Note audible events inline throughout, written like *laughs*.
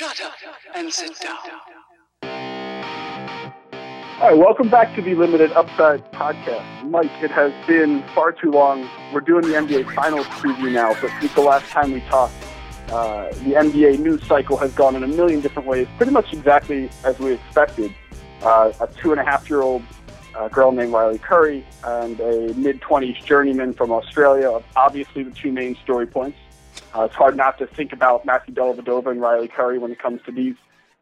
Shut up and sit down. All right, welcome back to the Limited Upside podcast. Mike, it has been far too long. We're doing the NBA Finals preview now, but since the last time we talked, uh, the NBA news cycle has gone in a million different ways, pretty much exactly as we expected. Uh, a two and a half year old uh, girl named Riley Curry and a mid 20s journeyman from Australia, are obviously the two main story points. Uh, it's hard not to think about Matthew Dellavedova and Riley Curry when it comes to these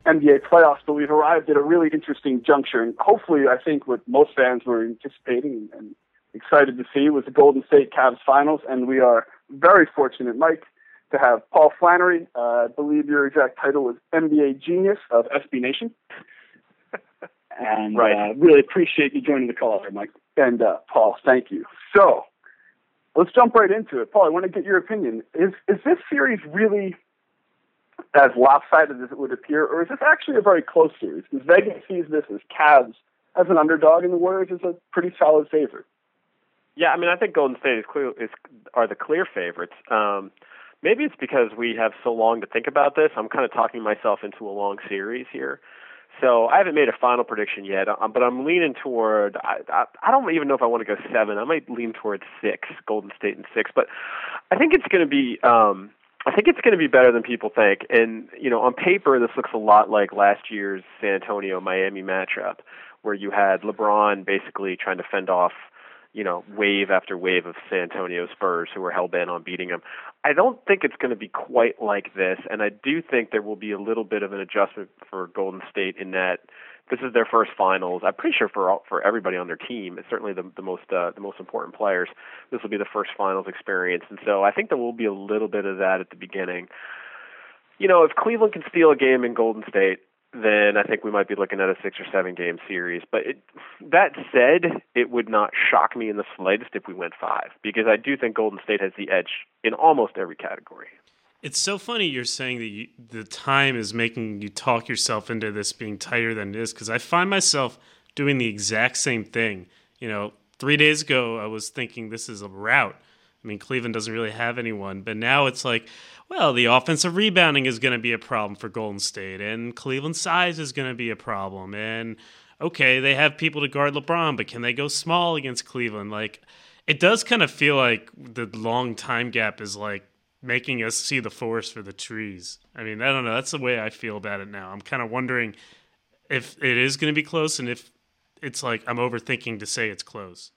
NBA playoffs, but we've arrived at a really interesting juncture. And hopefully, I think what most fans were anticipating and excited to see was the Golden State Cavs finals. And we are very fortunate, Mike, to have Paul Flannery. Uh, I believe your exact title was NBA Genius of SB Nation. *laughs* and right. uh, really appreciate you joining the call Mike. And uh, Paul, thank you. So let's jump right into it. Paul, I want to get your opinion. Is is this series really as lopsided as it would appear, or is this actually a very close series? Because Vegas sees this as Cavs as an underdog, and the Warriors is a pretty solid favorite. Yeah, I mean, I think Golden State is clear is are the clear favorites. Um, maybe it's because we have so long to think about this. I'm kind of talking myself into a long series here. So I haven't made a final prediction yet, um, but I'm leaning toward. I, I, I don't even know if I want to go seven. I might lean towards six, Golden State and six. But I think it's going to be. Um, I think it's going to be better than people think. And you know, on paper, this looks a lot like last year's San Antonio Miami matchup, where you had LeBron basically trying to fend off you know, wave after wave of San Antonio Spurs who are hell bent on beating them. I don't think it's going to be quite like this, and I do think there will be a little bit of an adjustment for Golden State in that this is their first finals. I'm pretty sure for all, for everybody on their team, it's certainly the the most uh, the most important players. This will be the first finals experience, and so I think there will be a little bit of that at the beginning. You know, if Cleveland can steal a game in Golden State, then I think we might be looking at a six or seven game series. But it, that said, it would not shock me in the slightest if we went five, because I do think Golden State has the edge in almost every category. It's so funny you're saying that you, the time is making you talk yourself into this being tighter than it is, because I find myself doing the exact same thing. You know, three days ago, I was thinking this is a route. I mean, Cleveland doesn't really have anyone, but now it's like, well, the offensive rebounding is going to be a problem for Golden State, and Cleveland's size is going to be a problem. And okay, they have people to guard LeBron, but can they go small against Cleveland? Like, it does kind of feel like the long time gap is like making us see the forest for the trees. I mean, I don't know. That's the way I feel about it now. I'm kind of wondering if it is going to be close and if it's like I'm overthinking to say it's close.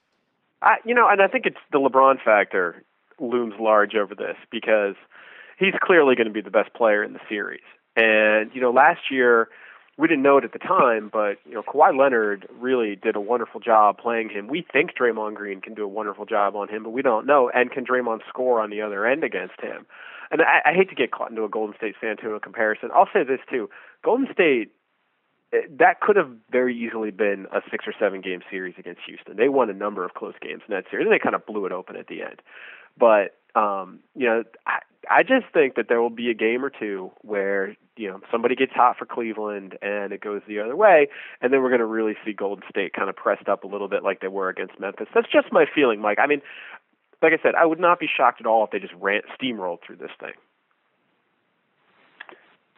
I, you know, and I think it's the LeBron factor looms large over this because he's clearly going to be the best player in the series. And you know, last year we didn't know it at the time, but you know, Kawhi Leonard really did a wonderful job playing him. We think Draymond Green can do a wonderful job on him, but we don't know. And can Draymond score on the other end against him? And I, I hate to get caught into a Golden State San Antonio comparison. I'll say this too: Golden State eh, that could have very easily been a six or seven game series against Houston. They won a number of close games in that series, and they kind of blew it open at the end. But um, you know, I, I just think that there will be a game or two where you know somebody gets hot for Cleveland and it goes the other way, and then we're going to really see Golden State kind of pressed up a little bit like they were against Memphis. That's just my feeling, Mike. I mean, like I said, I would not be shocked at all if they just ran steamrolled through this thing.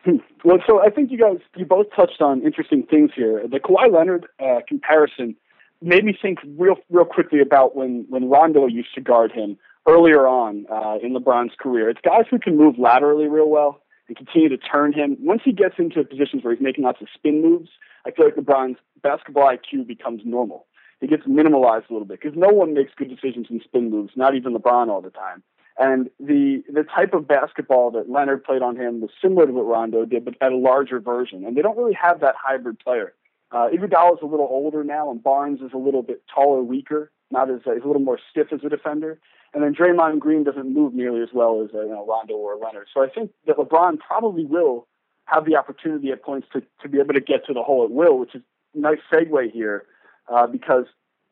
Hmm. Well, so I think you guys you both touched on interesting things here. The Kawhi Leonard uh, comparison made me think real real quickly about when when Rondo used to guard him earlier on uh, in LeBron's career. It's guys who can move laterally real well and continue to turn him. Once he gets into positions where he's making lots of spin moves, I feel like LeBron's basketball IQ becomes normal. He gets minimalized a little bit because no one makes good decisions in spin moves, not even LeBron all the time. And the the type of basketball that Leonard played on him was similar to what Rondo did, but at a larger version. And they don't really have that hybrid player. Uh, Iguodala is a little older now, and Barnes is a little bit taller, weaker, not as uh, he's a little more stiff as a defender. And then Draymond Green doesn't move nearly as well as uh, you know, Rondo or Leonard. So I think that LeBron probably will have the opportunity at points to, to be able to get to the hole at will, which is nice segue here uh, because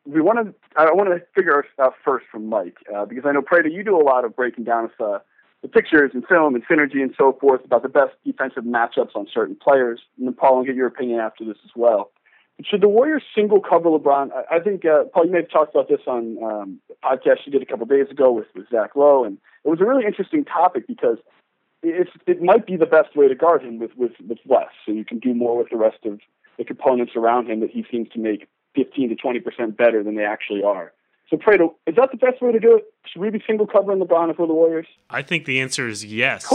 we want to. I want to figure out first from Mike uh, because I know Prada, you do a lot of breaking down uh, the pictures and film and synergy and so forth about the best defensive matchups on certain players. And then Paul, I'll get your opinion after this as well. Should the Warriors single cover LeBron? I, I think uh, Paul, you may have talked about this on um, the podcast you did a couple days ago with, with Zach Lowe, and it was a really interesting topic because if it might be the best way to guard him with, with, with less. So you can do more with the rest of the components around him that he seems to make 15 to 20% better than they actually are. So, Prada, is that the best way to do it? Should we be single covering LeBron if we're the Warriors? I think the answer is yes.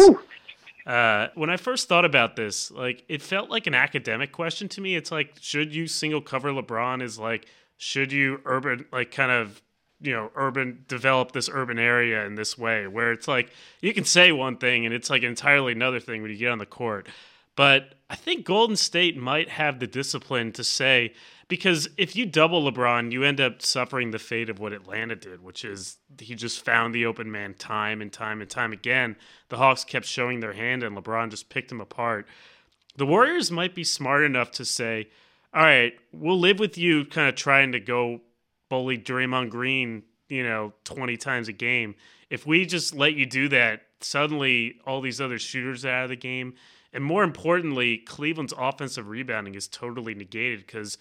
Uh, when I first thought about this, like it felt like an academic question to me. It's like, should you single cover LeBron? Is like, should you urban, like, kind of you know urban develop this urban area in this way where it's like you can say one thing and it's like entirely another thing when you get on the court but i think golden state might have the discipline to say because if you double lebron you end up suffering the fate of what atlanta did which is he just found the open man time and time and time again the hawks kept showing their hand and lebron just picked him apart the warriors might be smart enough to say all right we'll live with you kind of trying to go bully Draymond Green, you know, 20 times a game. If we just let you do that, suddenly all these other shooters are out of the game. And more importantly, Cleveland's offensive rebounding is totally negated because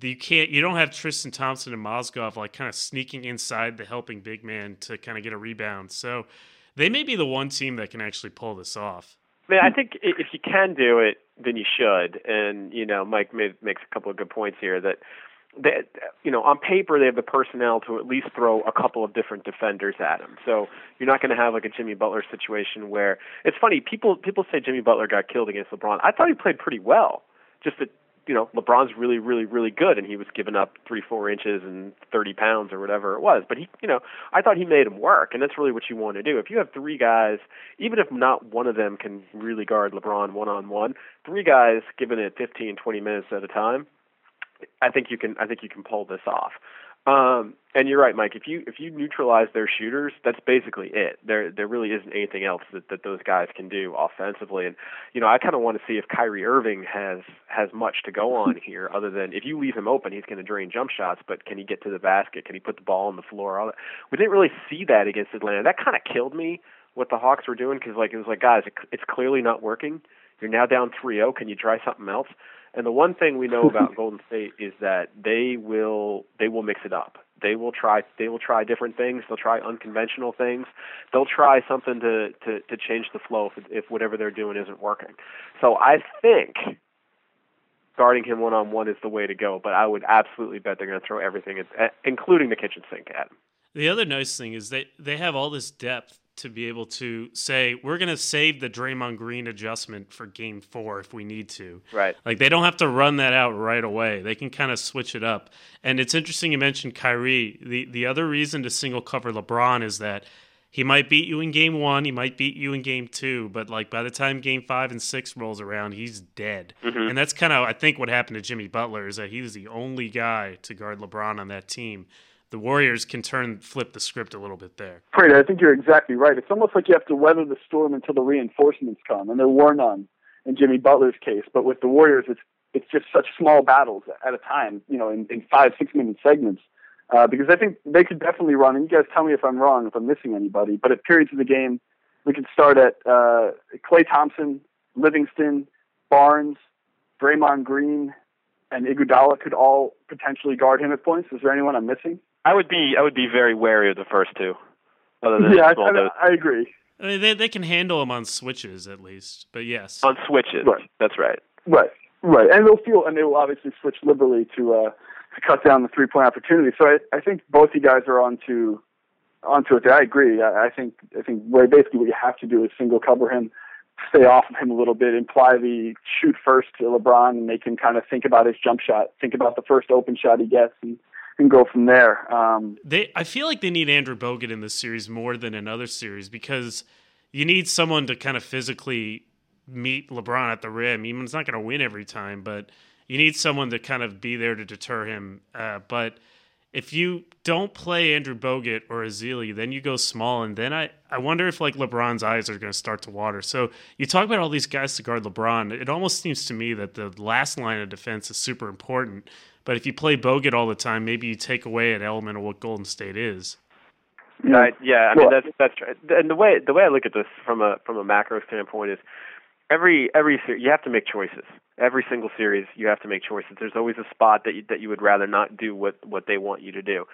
you can't you don't have Tristan Thompson and Mozgov like kind of sneaking inside the helping big man to kind of get a rebound. So they may be the one team that can actually pull this off. I mean, I think if you can do it, then you should. And you know, Mike made, makes a couple of good points here that they, you know, on paper they have the personnel to at least throw a couple of different defenders at him. So you're not going to have like a Jimmy Butler situation where it's funny. People people say Jimmy Butler got killed against LeBron. I thought he played pretty well. Just that you know LeBron's really really really good, and he was giving up three four inches and 30 pounds or whatever it was. But he you know I thought he made him work, and that's really what you want to do. If you have three guys, even if not one of them can really guard LeBron one on one, three guys giving it 15 20 minutes at a time I think you can I think you can pull this off. Um, and you're right, Mike. If you if you neutralize their shooters, that's basically it. There there really isn't anything else that, that those guys can do offensively. And you know, I kind of want to see if Kyrie Irving has has much to go on *laughs* here, other than if you leave him open, he's going to drain jump shots. But can he get to the basket? Can he put the ball on the floor? All that. We didn't really see that against Atlanta. That kind of killed me what the Hawks were doing because like it was like guys, it, it's clearly not working. You're now down 3-0. Can you try something else? And the one thing we know *laughs* about Golden State is that they will they will mix it up. They will try they will try different things. They'll try unconventional things. They'll try something to to, to change the flow if, if whatever they're doing isn't working. So I think guarding him one on one is the way to go. But I would absolutely bet they're going to throw everything, at, including the kitchen sink, at him. The other nice thing is that they have all this depth to be able to say we're going to save the Draymond Green adjustment for Game Four if we need to. Right. Like they don't have to run that out right away. They can kind of switch it up. And it's interesting you mentioned Kyrie. The the other reason to single cover LeBron is that he might beat you in Game One, he might beat you in Game Two, but like by the time Game Five and Six rolls around, he's dead. Mm-hmm. And that's kind of I think what happened to Jimmy Butler is that he was the only guy to guard LeBron on that team the Warriors can turn flip the script a little bit there. Great, I think you're exactly right. It's almost like you have to weather the storm until the reinforcements come, and there were none in Jimmy Butler's case. But with the Warriors, it's it's just such small battles at a time, you know, in, in five six minute segments. Uh, because I think they could definitely run. And you guys tell me if I'm wrong, if I'm missing anybody. But at periods of the game, we could start at uh, Klay Thompson, Livingston, Barnes, Draymond Green, and Iguodala could all potentially guard him at points. Is there anyone I'm missing? I would be I would be very wary of the first two. Other than yeah, I, I, I, agree. I mean, they they can handle them on switches at least, but yes, on switches. Right. That's right. Right, right, and they'll feel and they will obviously switch liberally to uh, to cut down the three point opportunity. So I, I think both you guys are onto onto it. There. I agree. I, I think I think where basically what you have to do is single cover him, stay off of him a little bit, imply the shoot first to LeBron, and make him kind of think about his jump shot, think about the first open shot he gets, and and go from there. Um, they, I feel like they need Andrew Bogut in this series more than another series because you need someone to kind of physically meet LeBron at the rim. Even it's not going to win every time, but you need someone to kind of be there to deter him. Uh, but if you don't play Andrew Bogut or Ezeli, then you go small, and then I, I wonder if like LeBron's eyes are going to start to water. So you talk about all these guys to guard LeBron. It almost seems to me that the last line of defense is super important but if you play Bogut all the time, maybe you take away an element of what Golden State is. Right. Yeah. I mean, that's that's true. and the way the way I look at this from a from a macro standpoint is every every you have to make choices. Every single series, you have to make choices. There's always a spot that you, that you would rather not do what what they want you to do.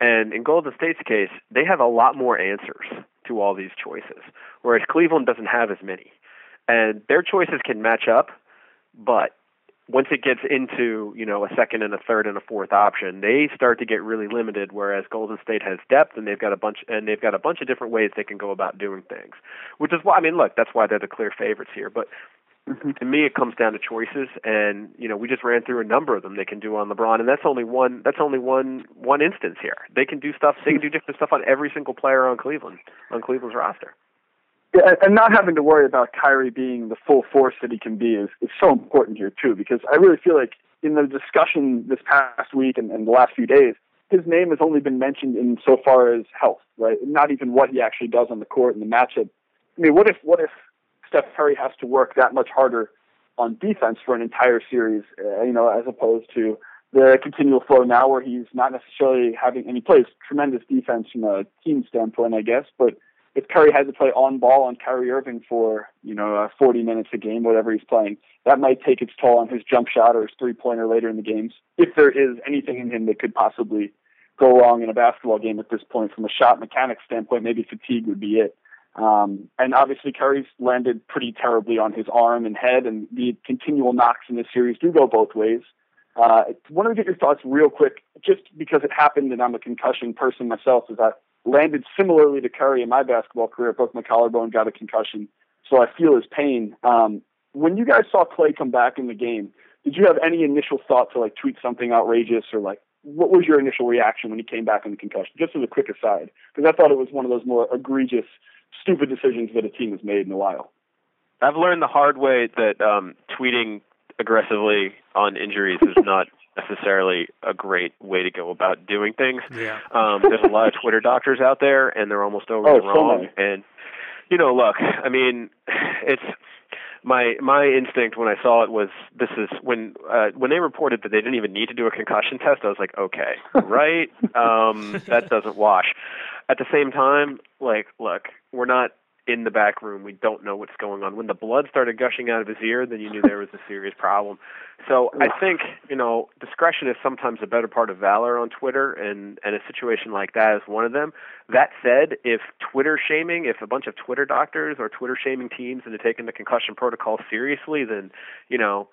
And in Golden State's case, they have a lot more answers to all these choices, whereas Cleveland doesn't have as many. and their choices can match up, but once it gets into you know a second and a third and a fourth option, they start to get really limited. Whereas Golden State has depth and they've got a bunch and they've got a bunch of different ways they can go about doing things. Which is why I mean, look, that's why they're the clear favorites here. But mm-hmm. to me, it comes down to choices, and you know we just ran through a number of them they can do on LeBron, and that's only one. That's only one one instance here. They can do stuff. They can do different stuff on every single player on Cleveland on Cleveland's roster. And not having to worry about Kyrie being the full force that he can be is, is so important here too, because I really feel like in the discussion this past week and, and the last few days, his name has only been mentioned in so far as health, right? Not even what he actually does on the court and the matchup. I mean, what if what if Steph Curry has to work that much harder on defense for an entire series, uh, you know, as opposed to the continual flow now where he's not necessarily having, and he plays tremendous defense from a team standpoint, I guess, but if Curry had to play on ball on Kyrie Irving for you know uh, 40 minutes a game, whatever he's playing, that might take its toll on his jump shot or his three pointer later in the games. If there is anything in him that could possibly go wrong in a basketball game at this point, from a shot mechanics standpoint, maybe fatigue would be it. Um, and obviously, Curry's landed pretty terribly on his arm and head, and the continual knocks in this series do go both ways. Uh, I wanted to get your thoughts real quick, just because it happened, and I'm a concussion person myself. Is that landed similarly to Curry in my basketball career. Broke my collarbone, got a concussion, so I feel his pain. Um, when you guys saw Klay come back in the game, did you have any initial thought to like tweet something outrageous or like what was your initial reaction when he came back in the concussion? Just as a quick aside, because I thought it was one of those more egregious, stupid decisions that a team has made in a while. I've learned the hard way that um, tweeting aggressively on injuries is not necessarily a great way to go about doing things. Yeah. Um, there's a lot of *laughs* Twitter doctors out there, and they're almost always oh, wrong. So and you know, look, I mean, it's my my instinct when I saw it was this is when uh, when they reported that they didn't even need to do a concussion test. I was like, okay, *laughs* right, um, that doesn't wash. At the same time, like, look, we're not in the back room. We don't know what's going on. When the blood started gushing out of his ear, then you knew there was a serious problem. So I think you know discretion is sometimes a better part of valor on Twitter, and and a situation like that is one of them. That said, if Twitter shaming, if a bunch of Twitter doctors or Twitter shaming teams and are taking the concussion protocol seriously, then you know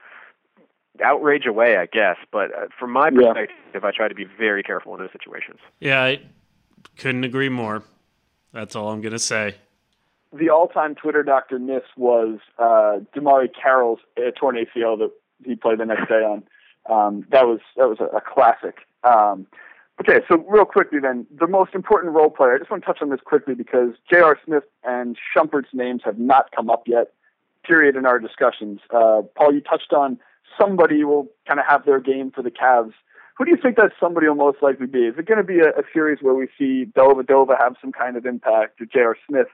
outrage away, I guess. But uh, from my perspective, yeah. I try to be very careful in those situations. Yeah, I couldn't agree more. That's all I'm going to say the all-time Twitter doctor miss was uh, DeMarre Carroll's uh, torn ACL that he played the next day on. Um, that was that was a, a classic. Um, okay, so real quickly then, the most important role player. I just want to touch on this quickly because J.R. Smith and Shumpert's names have not come up yet. Period in our discussions. Uh, Paul, you touched on somebody will kind of have their game for the Cavs. Who do you think that somebody will most likely be? Is it going to be a, a series where we see Dellavedova have some kind of impact, or J.R. Smith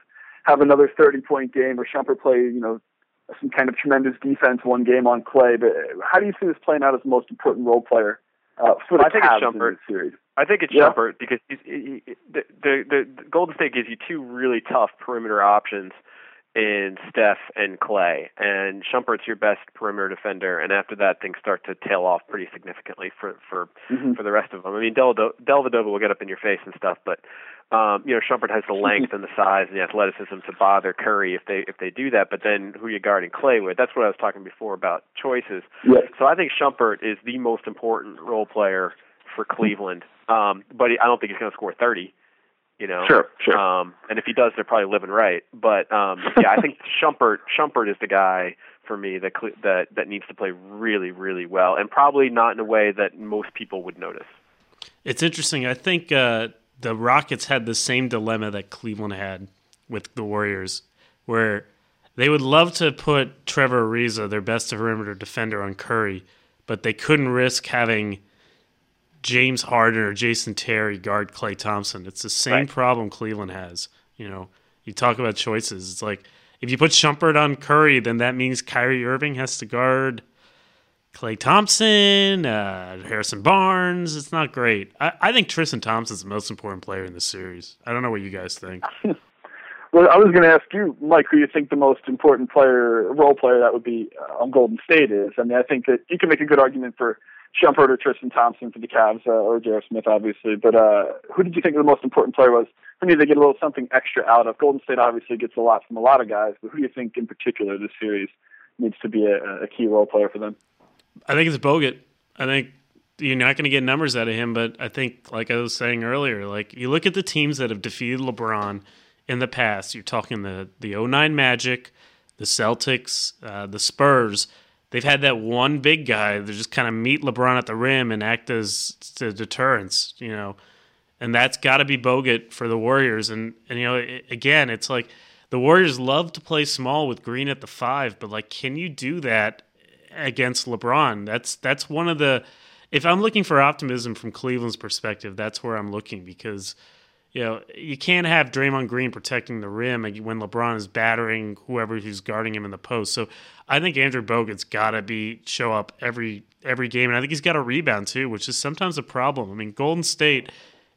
have another 30 point game or Shumpert play, you know, some kind of tremendous defense one game on Klay. But how do you see this playing out as the most important role player uh, for the I think Cavs it's Shumpert. in this series? I think it's yeah. Shumpert because he's, he, the, the, the Golden State gives you two really tough perimeter options in Steph and Klay, and Shumpert's your best perimeter defender, and after that things start to tail off pretty significantly for for mm-hmm. for the rest of them. I mean, Dellavedova will get up in your face and stuff, but um, you know, Shumpert has the *laughs* length and the size and the athleticism to bother Curry if they if they do that. But then who are you guarding Klay with? That's what I was talking before about choices. Yes. So I think Shumpert is the most important role player for Cleveland. Um, but I don't think he's going to score 30. You know, sure, sure. Um, and if he does, they're probably living right. But um, yeah, I think *laughs* Shumpert Shumpert is the guy for me that that that needs to play really, really well, and probably not in a way that most people would notice. It's interesting. I think uh, the Rockets had the same dilemma that Cleveland had with the Warriors, where they would love to put Trevor Ariza, their best perimeter defender, on Curry, but they couldn't risk having James Harden or Jason Terry guard Klay Thompson. It's the same right. problem Cleveland has. You know, you talk about choices. It's like if you put Shumpert on Curry, then that means Kyrie Irving has to guard Klay Thompson, uh, Harrison Barnes. It's not great. I, I think Tristan Thompson's the most important player in the series. I don't know what you guys think. *laughs* well, I was going to ask you, Mike, who you think the most important player, role player that would be uh, on Golden State is. I mean, I think that you can make a good argument for Shumpert or Tristan Thompson for the Cavs uh, or J.R. Smith, obviously. But uh, who did you think the most important player was? Who need to get a little something extra out of? Golden State obviously gets a lot from a lot of guys, but who do you think in particular this series needs to be a, a key role player for them? I think it's Bogut. I think you're not going to get numbers out of him, but I think, like I was saying earlier, like you look at the teams that have defeated LeBron in the past. You're talking the the 09 Magic, the Celtics, uh, the Spurs they've had that one big guy that just kind of meet LeBron at the rim and act as a deterrence, you know. And that's got to be Bogut for the Warriors. And, and you know, it, again, it's like the Warriors love to play small with Green at the five, but like, can you do that against LeBron? That's that's one of the. If I'm looking for optimism from Cleveland's perspective, that's where I'm looking because you know, you can't have Draymond Green protecting the rim when LeBron is battering whoever who's guarding him in the post. So I think Andrew Bogut's got to be show up every every game, and I think he's got a rebound too, which is sometimes a problem. I mean, Golden State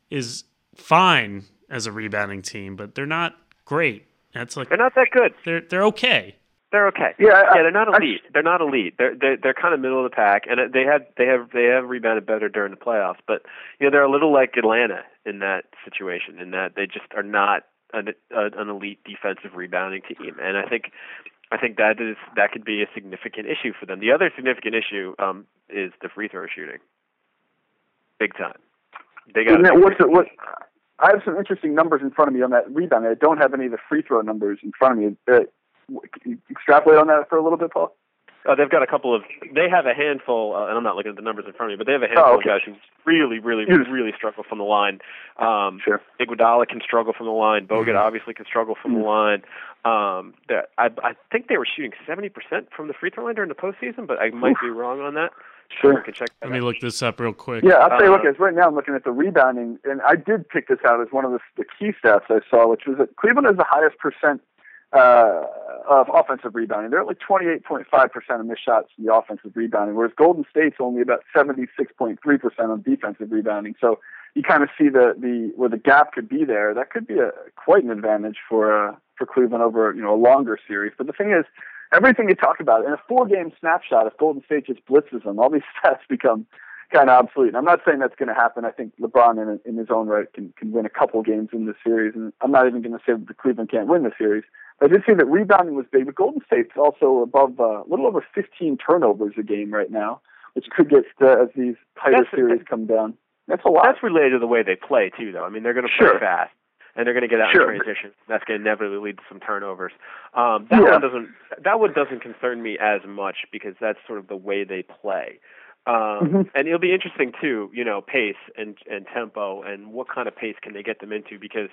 is fine as a rebounding team, but they're not great. That's like they're not that good. They're they're okay. They're okay. Yeah, I, yeah, they're not elite. I, they're not elite. They're they're they're kind of middle of the pack, and they had they have they have rebounded better during the playoffs. But you know, they're a little like Atlanta in that situation, in that they just are not an, an elite defensive rebounding team. And I think I think that is that could be a significant issue for them. The other significant issue um, is the free throw shooting, big time. They got. that, What's it, what? I have some interesting numbers in front of me on that rebound. I don't have any of the free throw numbers in front of me. Uh, extrapolate on that for a little bit, Paul? Uh, they've got a couple of. They have a handful, uh, and I'm not looking at the numbers in front of me, but they have a handful oh, okay. of guys who really, really, really struggle from the line. Um, sure. Iguodala can struggle from the line. Bogut mm-hmm. obviously can struggle from mm-hmm. the line. Um, that I, I think they were shooting 70% from the free throw line during the postseason, but I might Oof. be wrong on that. Sure. Can check Let me look this up real quick. Yeah, I'll tell you, look, as right now I'm looking at the rebounding, and I did pick this out as one of the, the key stats I saw, which was that Cleveland has the highest percent uh, of offensive rebounding. They're at like 28.5% of missed shots in the offensive rebounding, whereas Golden State's only about 76.3% on defensive rebounding. So you kind of see the, the where the gap could be there. That could be a quite an advantage for uh, for Cleveland over you know a longer series. But the thing is, everything you talk about in a four game snapshot, if Golden State just blitzes them, all these *laughs* stats become kind of obsolete. And I'm not saying that's going to happen. I think LeBron, in, in his own right, can can win a couple games in the series, and I'm not even going to say that the Cleveland can't win the series. I did see that rebounding was big, but Golden State's also above uh, a little over 15 turnovers a game right now, which could get uh, as these tighter that's, series come down. That's a lot. That's related to the way they play too, though. I mean, they're going to play sure. fast and they're going to get out sure. in transition. That's going to inevitably lead to some turnovers. Um, that yeah. one doesn't. That one doesn't concern me as much because that's sort of the way they play. Um, mm-hmm. And it'll be interesting too, you know, pace and and tempo and what kind of pace can they get them into because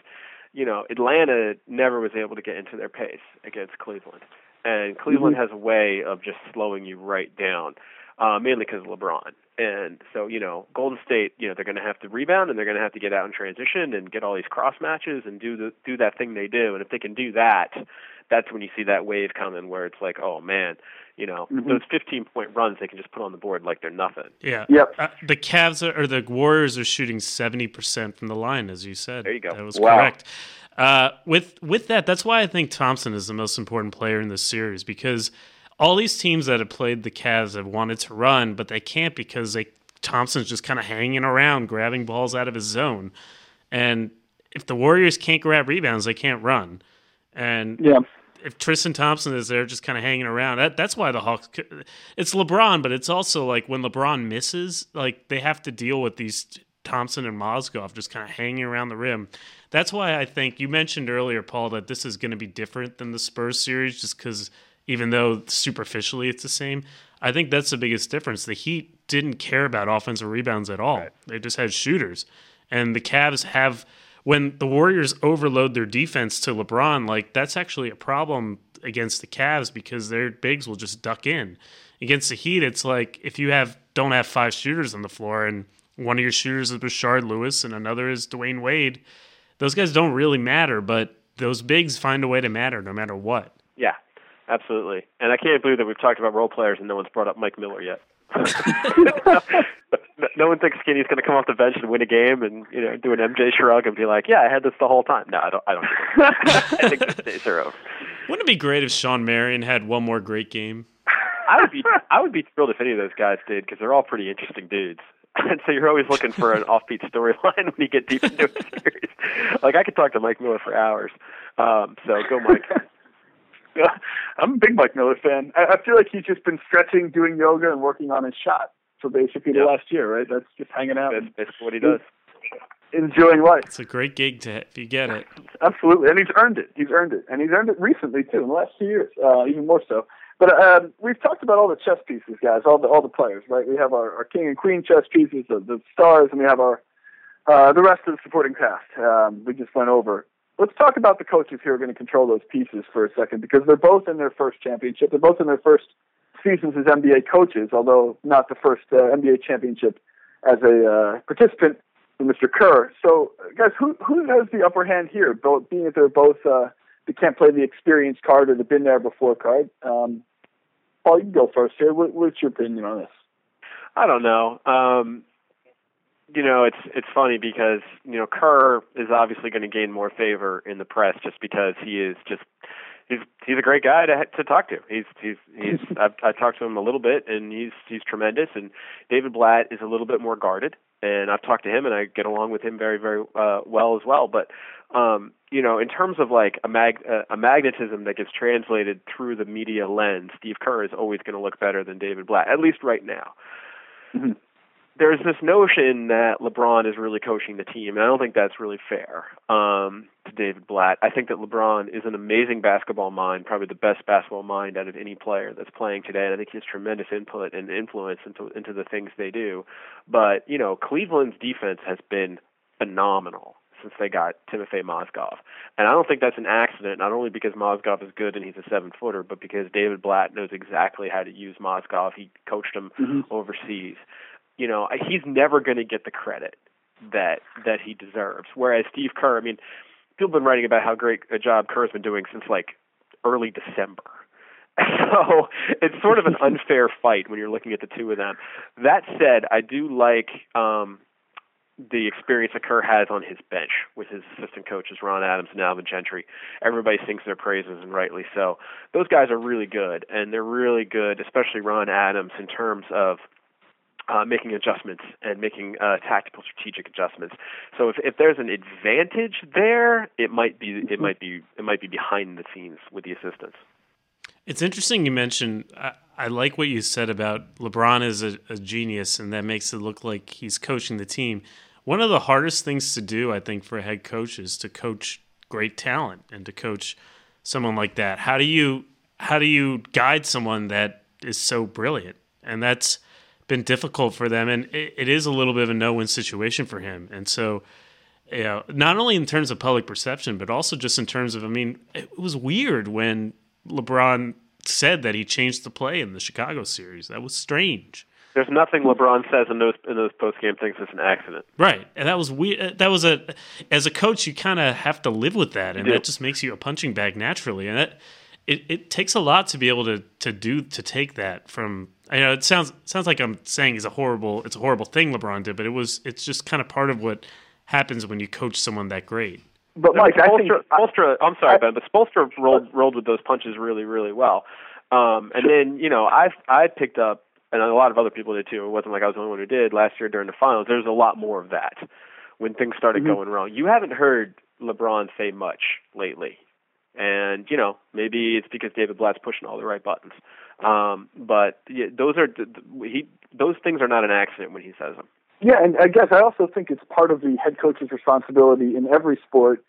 you know, Atlanta never was able to get into their pace against Cleveland. And Cleveland mm-hmm. has a way of just slowing you right down, uh, mainly because of LeBron. And so, you know, Golden State, you know, they're going to have to rebound and they're going to have to get out in transition and get all these cross matches and do the do that thing they do. And if they can do that, that's when you see that wave coming where it's like, oh man, you know, mm-hmm. those 15 point runs they can just put on the board like they're nothing. Yeah. Yep. Uh, the Cavs are, or the Warriors are shooting 70% from the line, as you said. There you go. That was wow. correct. Uh, with with that, that's why I think Thompson is the most important player in this series because all these teams that have played the Cavs have wanted to run, but they can't because they Thompson's just kind of hanging around, grabbing balls out of his zone. And if the Warriors can't grab rebounds, they can't run. And yeah if Tristan Thompson is there just kind of hanging around, that, that's why the Hawks. It's LeBron, but it's also like when LeBron misses, like they have to deal with these Thompson and Mozgov just kind of hanging around the rim. That's why I think you mentioned earlier, Paul, that this is going to be different than the Spurs series, just because even though superficially it's the same, I think that's the biggest difference. The Heat didn't care about offensive rebounds at all; right. they just had shooters, and the Cavs have when the Warriors overload their defense to LeBron, like that's actually a problem against the Cavs because their bigs will just duck in. Against the Heat, it's like if you have don't have five shooters on the floor and one of your shooters is Rashard Lewis and another is Dwyane Wade, those guys don't really matter, but those bigs find a way to matter no matter what. Yeah, absolutely. And I can't believe that we've talked about role players and no one's brought up Mike Miller yet. *laughs* no one thinks Skinny's going to come off the bench and win a game and you know do an MJ shrug and be like, "Yeah, I had this the whole time." No, I don't. I don't. *laughs* I think the days are over. Wouldn't it be great if Shawn Marion had one more great game? I would be I would be thrilled if any of those guys did because they're all pretty interesting dudes. And *laughs* so you're always looking for an offbeat storyline when you get deep into a series. Like I could talk to Mike Miller for hours. Um, so go, Mike. *laughs* I'm a big Mike Miller fan. I, I feel like he's just been stretching, doing yoga, and working on his shot for basically the Yep. last year, right? That's just hanging out, That's and basically what he does. enjoying life. It's a great gig to if you get it. Absolutely, and he's earned it. He's earned it, and he's earned it recently too, in the last two years, uh, even more so. But um, we've talked about all the chess pieces, guys, all the all the players, right? We have our, our king and queen chess pieces, the, the stars, and we have our uh, the rest of the supporting cast. Um, we just went over. Let's talk about the coaches who are going to control those pieces for a second, because they're both in their first championship. They're both in their first seasons as NBA coaches, although not the first uh, NBA championship as a uh, participant for Mr. Kerr. So, guys, who who has the upper hand here? Both being that they're both uh, they can't play the experience card or the been there before card. Um, Paul, you can go first here. What, what's your opinion on this? I don't know. Um, you know, it's it's funny because you know Kerr is obviously going to gain more favor in the press just because he is just he's he's a great guy to to talk to. He's he's he's *laughs* I've I talked to him a little bit and he's he's tremendous. And David Blatt is a little bit more guarded, and I've talked to him and I get along with him very very uh, well as well. But um, you know, in terms of like a mag uh, a magnetism that gets translated through the media lens, Steve Kerr is always going to look better than David Blatt, at least right now. Mhm. There's this notion that LeBron is really coaching the team, and I don't think that's really fair um, to David Blatt. I think that LeBron is an amazing basketball mind, probably the best basketball mind out of any player that's playing today, and I think he has tremendous input and influence into into the things they do. But you know, Cleveland's defense has been phenomenal since they got Timofey Mozgov. And I don't think that's an accident, not only because Mozgov is good and he's a seven footer, but because David Blatt knows exactly how to use Mozgov. He coached him Mhm. overseas. You know, he's never going to get the credit that that he deserves. Whereas Steve Kerr, I mean, people have been writing about how great a job Kerr's been doing since like early December. *laughs* So it's sort of an *laughs* unfair fight when you're looking at the two of them. That said, I do like um, the experience that Kerr has on his bench with his assistant coaches Ron Adams and Alvin Gentry. Everybody sings their praises, and rightly so. Those guys are really good, and they're really good, especially Ron Adams, in terms of uh, making adjustments and making uh, tactical, strategic adjustments. So if, if there's an advantage there, it might be it might be it might be behind the scenes with the assistants. It's interesting you mentioned. I, I like what you said about LeBron is a, a genius, and that makes it look like he's coaching the team. One of the hardest things to do, I think, for a head coach is to coach great talent and to coach someone like that. How do you how do you guide someone that is so brilliant? And that's been difficult for them, and it, it is a little bit of a no-win situation for him. And so, you know, not only in terms of public perception, but also just in terms of, I mean, it was weird when LeBron said that he changed the play in the Chicago series. That was strange. There's nothing LeBron says in those in those post game things that's an accident. Right, and that was weird. That was a, as a coach, you kind of have to live with that, and that just makes you a punching bag naturally. And it, it, it takes a lot to be able to to do to take that from. I know it sounds sounds like I'm saying it's a horrible it's a horrible thing LeBron did, but it was it's just kind of part of what happens when you coach someone that great. But Mike, I think Spoelstra, Spoelstra, I'm sorry, I- Ben, but Spoelstra rolled rolled with those punches really, really well. Um, and then you know I I picked up, and a lot of other people did too. It wasn't like I was the only one who did last year during the finals. There's a lot more of that when things started Mhm. going wrong. You haven't heard LeBron say much lately, and you know maybe it's because David Blatt's pushing all the right buttons. Um, but yeah, those are he those things are not an accident when he says them. Yeah, and I guess I also think it's part of the head coach's responsibility in every sport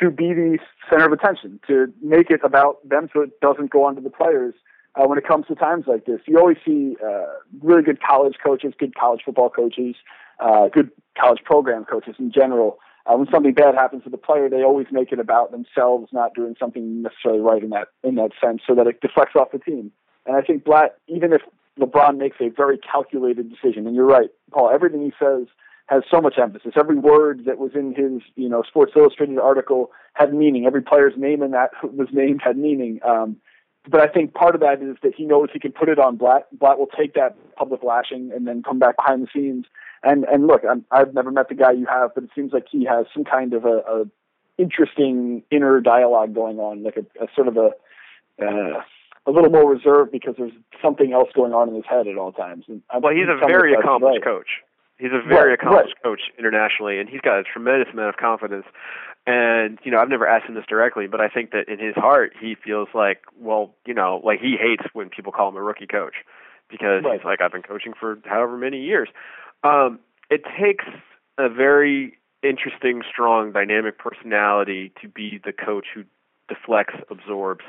to be the center of attention, to make it about them so it doesn't go on to the players uh, when it comes to times like this. You always see uh, really good college coaches, good college football coaches, uh, good college program coaches in general. Uh, when something bad happens to the player, they always make it about themselves not doing something necessarily right in that in that sense, so that it deflects off the team. And I think Blatt, even if LeBron makes a very calculated decision, and you're right, Paul, everything he says has so much emphasis. Every word that was in his, you know, Sports Illustrated article had meaning. Every player's name in that *laughs* was named had meaning. Um, but I think part of that is that he knows he can put it on Blatt. Blatt will take that public lashing and then come back behind the scenes. And and look, I'm, I've never met the guy you have, but it seems like he has some kind of a, a interesting inner dialogue going on, like a, a sort of a uh, a little more reserved because there's something else going on in his head at all times. And well, he's a very accomplished right. coach. He's a very right, accomplished right. coach internationally, and he's got a tremendous amount of confidence. And you know, I've never asked him this directly, but I think that in his heart, he feels like, well, you know, like he hates when people call him a rookie coach because right. he's like, I've been coaching for however many years. Um, it takes a very interesting, strong, dynamic personality to be the coach who deflects, absorbs,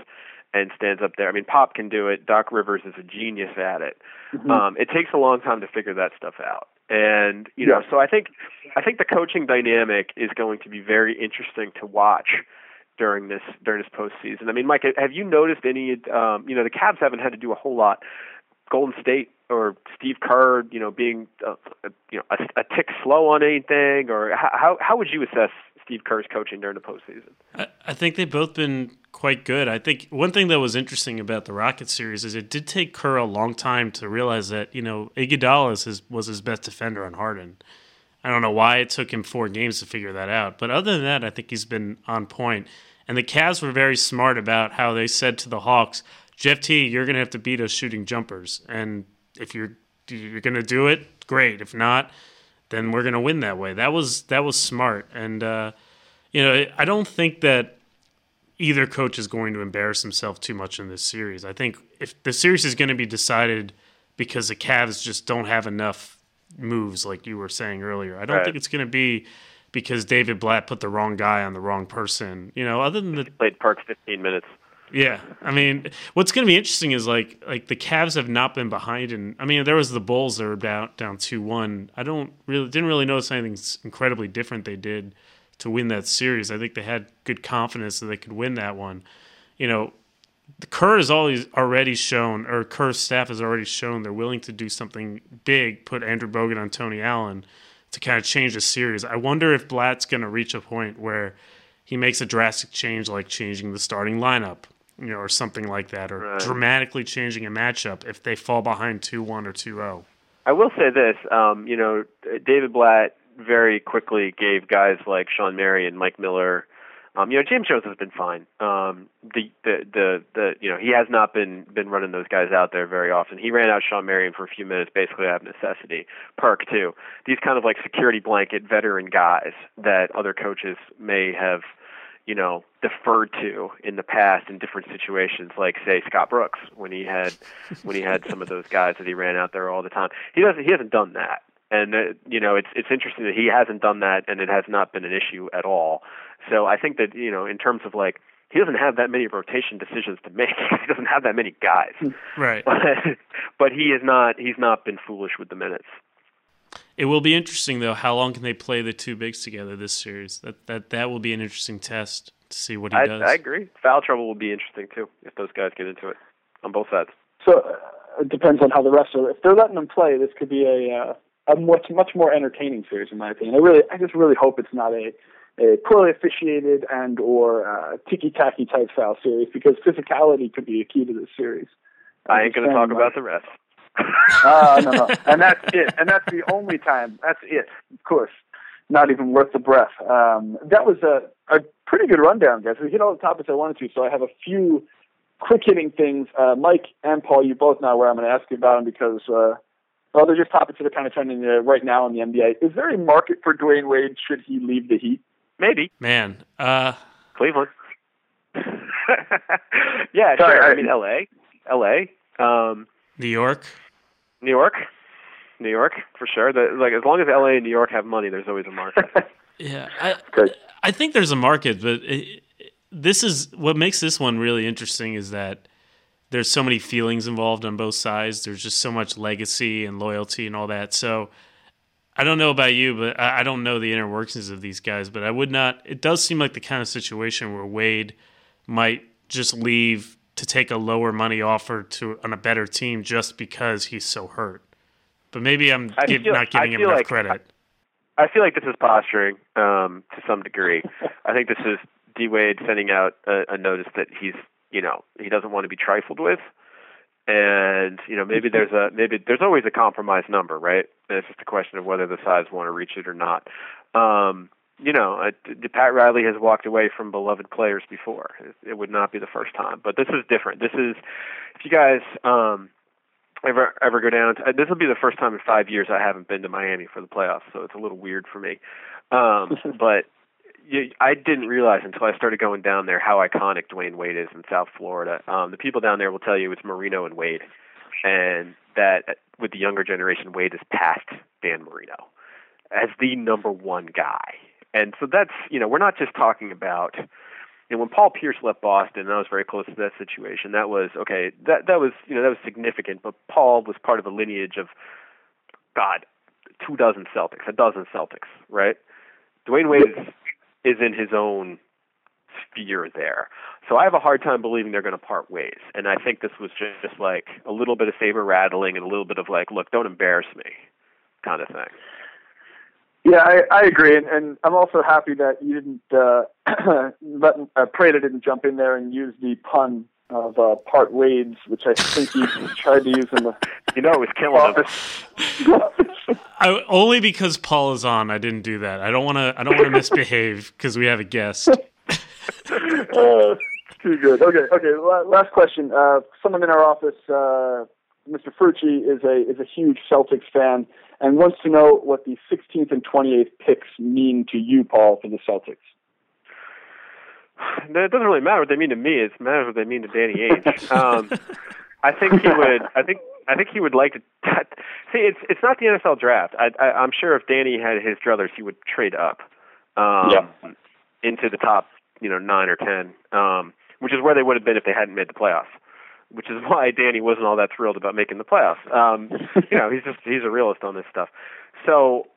and stands up there. I mean, Pop can do it. Doc Rivers is a genius at it. Mm-hmm. Um, it takes a long time to figure that stuff out. And you know, so I think I think the coaching dynamic is going to be very interesting to watch during this during this postseason. I mean, Mike, have you noticed any? Um, you know, the Cavs haven't had to do a whole lot. Golden State or Steve Kerr, you know, being uh, you know a, a tick slow on anything, or how how would you assess Steve Kerr's coaching during the postseason? I, I think they've both been quite good. I think one thing that was interesting about the Rocket series is it did take Kerr a long time to realize that you know Iguodala his, was his best defender on Harden. I don't know why it took him four games to figure that out, but other than that, I think he's been on point. And the Cavs were very smart about how they said to the Hawks, "Jeff T, you're going to have to beat us shooting jumpers, and if you're you're going to do it, great. If not, then we're going to win that way." That was that was smart, and uh, you know I don't think that either coach is going to embarrass himself too much in this series. I think if the series is going to be decided because the Cavs just don't have enough moves, like you were saying earlier, I don't right. think it's going to be because David Blatt put the wrong guy on the wrong person. You know, other than the he played Park 15 minutes. Yeah, I mean, what's going to be interesting is like like the Cavs have not been behind, and I mean there was the Bulls that were down down two one. I don't really didn't really notice anything incredibly different they did to win that series. I think they had good confidence that they could win that one. You know, Kerr has always already shown, or Kerr's staff has already shown they're willing to do something big, put Andrew Bogut on Tony Allen to kind of change the series. I wonder if Blatt's going to reach a point where he makes a drastic change, like changing the starting lineup, you know, or something like that, or right. dramatically changing a matchup if they fall behind 2 1 or 2 0. I will say this, um, you know, David Blatt very quickly gave guys like Shawn Marion, Mike Miller. Um, you know, James Jones has been fine. Um, the, the the the you know he has not been been running those guys out there very often. He ran out Shawn Marion for a few minutes, basically out of necessity. Perk too. These kind of like security blanket veteran guys that other coaches may have, you know, deferred to in the past in different situations, like say Scott Brooks when he had when he had some of those guys that he ran out there all the time. He doesn't. He hasn't done that. And uh, you know it's it's interesting that he hasn't done that and it has not been an issue at all. So i think that you know in terms of like he doesn't have that many rotation decisions to make. *laughs* He doesn't have that many guys. Right. But, but he is not he's not been foolish with the minutes it will be interesting though how long can they play the two bigs together this series that that that will be an interesting test to see what he I, does i agree foul trouble will be interesting too if those guys get into it on both sides so uh, it depends on how the rest are if they're letting them play this could be a uh a much much more entertaining series in my opinion. I really I just really hope it's not a a poorly officiated and or uh, ticky tacky type foul series because physicality could be a key to this series. I ain't going to talk about the rest. Uh, *laughs* no, no, and that's it, and that's the only time. That's it. Of course, not even worth the breath. Um, that was a a pretty good rundown, guys. We hit all the topics I wanted to, so I have a few quick hitting things. Uh, Mike and Paul, you both know where I'm going to ask you about them because uh, well, they're just topics that are kind of trending uh, right now in the NBA. Is there a market for Dwyane Wade should he leave the Heat? Maybe. Man, uh, Cleveland. *laughs* yeah, Sorry, sure. I, I mean, L.A., L.A., um, New York, New York, New York for sure. The, like as long as L.A. and New York have money, there's always a market. *laughs* yeah, I, I think there's a market, but it, this is what makes this one really interesting is that there's so many feelings involved on both sides. There's just so much legacy and loyalty and all that. So I don't know about you, but I don't know the inner workings of these guys. But I would not. It does seem like the kind of situation where Wade might just leave to take a lower money offer to on a better team just because he's so hurt. But maybe I'm give, feel, not giving him enough like, credit. I feel like this is posturing um, to some degree. I think this is D Wade sending out a, a notice that he's you know he doesn't want to be trifled with and you know maybe there's a maybe there's always a compromise number right and it's just a question of whether the sides want to reach it or not um you know, uh, Pat Riley has walked away from beloved players before. It, it would not be the first time, but this is different. This is if you guys um, ever ever go down. To, uh, this will be the first time in five years I haven't been to Miami for the playoffs, so it's a little weird for me. Um, *laughs* but you, I didn't realize until I started going down there how iconic Dwyane Wade is in South Florida. Um, the people down there will tell you it's Marino and Wade, and that uh, with the younger generation, Wade is past Dan Marino as the number one guy. And so that's you know we're not just talking about and when Paul Pierce left Boston, and I was very close to that situation. That was okay. That that was you know that was significant. But Paul was part of a lineage of God, two dozen Celtics, a dozen Celtics, right? Dwyane Wade is, is in his own sphere there. So I have a hard time believing they're going to part ways. And I think this was just, just like a little bit of saber rattling and a little bit of like, look, don't embarrass me, kind of thing. Yeah, I, I agree, and, and I'm also happy that you didn't uh, *clears throat* let uh, Prada didn't jump in there and use the pun of uh, part Wades, which I think he *laughs* tried to use in the. You know, it was killing him. *laughs* I, only because Paul is on, I didn't do that. I don't want to. I don't want to misbehave because we have a guest. *laughs* uh, too good. Okay, okay. Last question. Uh, someone in our office, uh, Mr. Frucci, is a is a huge Celtics fan and wants to know what the 16th and 28th picks mean to you, Paul, for the Celtics. It doesn't really matter what they mean to me. It matters what they mean to Danny Ainge. Um, I think he would. I think. I think he would like to. *laughs* See, it's it's not the NFL draft. I, I, I'm sure if Danny had his druthers, he would trade up um, yeah. into the top, you know, nine or ten, um, which is where they would have been if they hadn't made the playoffs which is *laughs* why Danny wasn't all that thrilled about making the playoffs. Um, *laughs* you know, he's just he's a realist on this stuff. So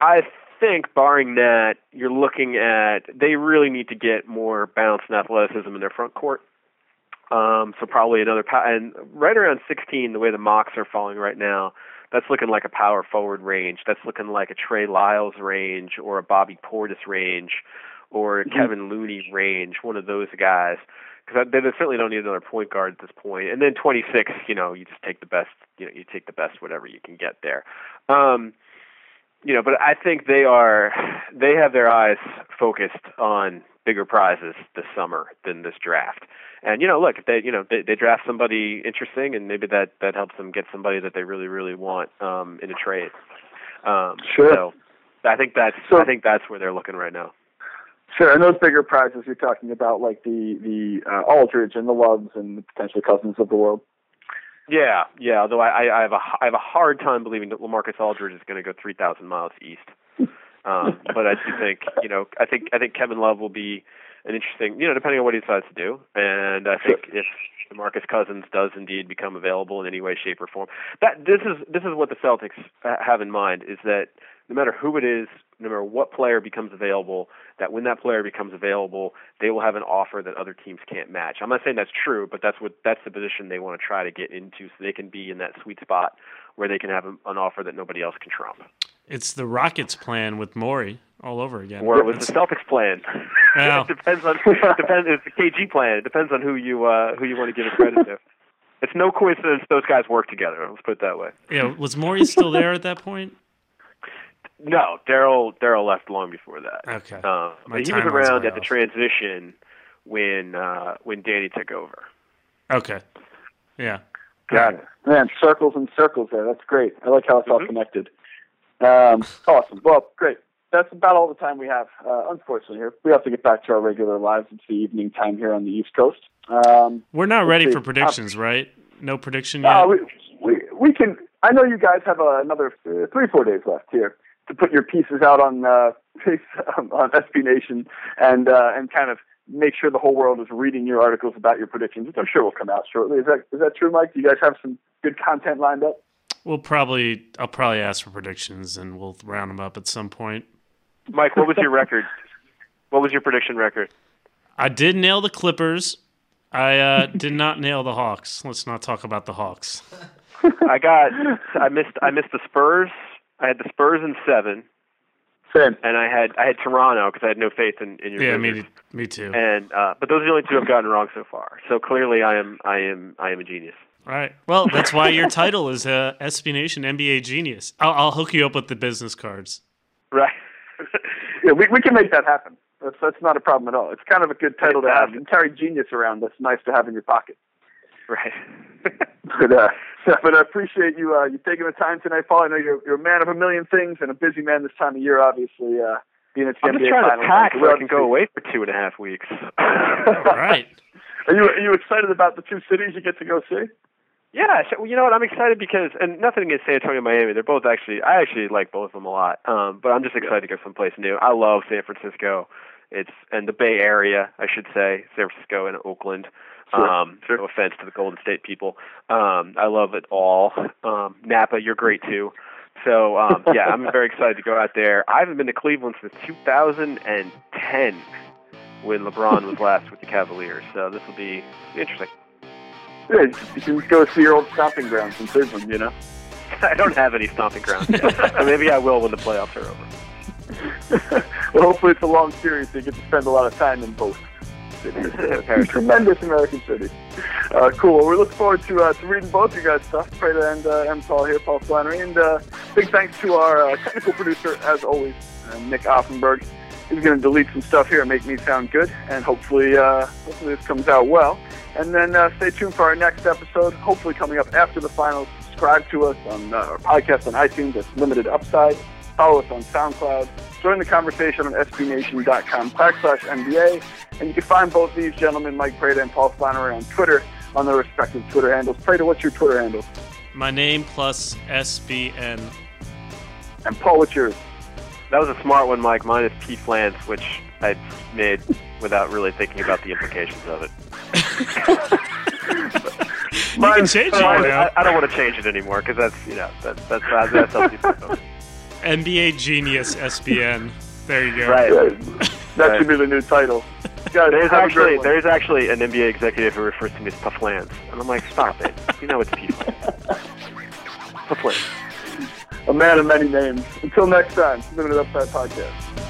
I think, barring that, you're looking at they really need to get more bounce and athleticism in their front court. Um, so probably another pow- and right around 16, the way the mocks are falling right now, that's looking like a power forward range. That's looking like a Trey Lyles range or a Bobby Portis range or a mm-hmm. Kevin Looney range, one of those guys because they certainly don't need another point guard at this point. And then 26, you know, you just take the best, you know, you take the best whatever you can get there. Um, you know, but I think they are they have their eyes focused on bigger prizes this summer than this draft. And you know, look, if they you know they, they draft somebody interesting, and maybe that that helps them get somebody that they really really want um, in a trade. Um, sure. So I think that's so, I think that's where they're looking right now. Sure, and those bigger prizes you're talking about, like the the uh, Aldridge and the Loves and the potential cousins of the world. Yeah, yeah. Although I, I have a I have a hard time believing that Lamarcus Aldridge is going to go three thousand miles east. Um, *laughs* but I do think you know I think I think Kevin Love will be an interesting you know depending on what he decides to do, and I think if Marcus Cousins does indeed become available in any way, shape, or form, that this is this is what the Celtics have in mind is that no matter who it is, no matter what player becomes available, that when that player becomes available, they will have an offer that other teams can't match. I'm not saying that's true, but that's what that's the position they want to try to get into, so they can be in that sweet spot where they can have an offer that nobody else can trump. It's the Rockets' plan with Morey all over again. Or it was the Celtics' plan. *laughs* it depends on depends. It's the KG plan. It depends on who you uh, who you want to give credit to. It's no coincidence those guys work together. Let's put it that way. Yeah, was Morey still there at that point? No, Daryl Daryl left long before that. Okay, um, he was around at the transition when uh, when Danny took over. Okay, yeah, got it. Man, circles and circles there. That's great. I like how it's mm-hmm. all connected. Um, awesome. Well, great. That's about all the time we have. Uh, unfortunately, here we have to get back to our regular lives. It's the evening time here on the East Coast. Um, We're not ready see. for predictions, uh, right? No prediction yet. Uh, we, we we can. I know you guys have uh, another uh, three four days left here to put your pieces out on uh, *laughs* on SB Nation and uh, and kind of make sure the whole world is reading your articles about your predictions, which I'm sure will come out shortly. Is that is that true, Mike? Do you guys have some good content lined up? We'll probably I'll probably ask for predictions and we'll round them up at some point. Mike, what was your *laughs* record? What was your prediction record? I did nail the Clippers. I uh, did not nail the Hawks. Let's not talk about the Hawks. *laughs* I got I missed I missed the Spurs I had the Spurs in seven. Same. And I had I had Toronto because I had no faith in, in your. Yeah, me, me too. And uh, but those are the only two I've gotten wrong so far. So clearly, I am I am I am a genius. All right. Well, that's why your title is uh, SB Nation NBA Genius. I'll, I'll hook you up with the business cards. Right. *laughs* yeah, we we can make that happen. That's that's not a problem at all. It's kind of a good title to have. You carry genius around. That's nice to have in your pocket. Right. *laughs* but uh, but I appreciate you uh, you taking the time tonight, Paul. I know you're you're a man of a million things and a busy man this time of year. Obviously, uh, being at the I'm NBA just trying finals. to pack so I We're can go away for two and a half weeks. All *laughs* right. Are you are you excited about the two cities you get to go see? Yeah, so, you know what? I'm excited because, and nothing against San Antonio, and Miami. They're both actually, I actually like both of them a lot. Um, but I'm just excited to go someplace new. I love San Francisco. It's and the Bay Area, I should say, San Francisco and Oakland. Sure, um, sure. No offense to the Golden State people. Um, I love it all. Um, Napa, you're great too. So um, yeah, I'm *laughs* very excited to go out there. I haven't been to Cleveland since 2010 when LeBron was *laughs* last with the Cavaliers. So this will be interesting. Yeah, you can go see your old stomping grounds in Cleveland. You know. *laughs* I don't have any stomping grounds yet. Maybe I will when the playoffs are over. well, hopefully it's a long series, so you get to spend a lot of time in both. Two *laughs* *laughs* tremendous American city. Uh, cool. Well, we look forward to uh, to reading both you guys' stuff. Prada and uh, M. Paul here, Paul Flannery, and uh, big thanks to our uh, technical producer, as always, uh, Nick Offenberg. He's going to delete some stuff here and make me sound good, and hopefully, uh, hopefully this comes out well. And then uh, stay tuned for our next episode, hopefully coming up after the finals. Subscribe to us on uh, our podcast on iTunes. That's Limited Upside. Follow us on SoundCloud. Join the conversation on sbnation.com backslash NBA. And you can find both these gentlemen, Mike Prada and Paul Flannery, on Twitter on their respective Twitter handles. Prada, what's your Twitter handle? My name plus SBN. And Paul, what's yours? That was a smart one, Mike. Mine is P Flans, which I made without really thinking about the implications of it. *laughs* You can change it Mine- now. I, I don't want to change it anymore because that's you know that, that's that's that's how people know. NBA Genius SBN. There you go. Right. Yeah, that should be the new title. There's actually there's actually an NBA executive who refers to me as Pufflans, and I'm like, stop it. You know it's P Flans. *laughs* Pufflans. a man of many names. Until next time, Limited Upside Podcast.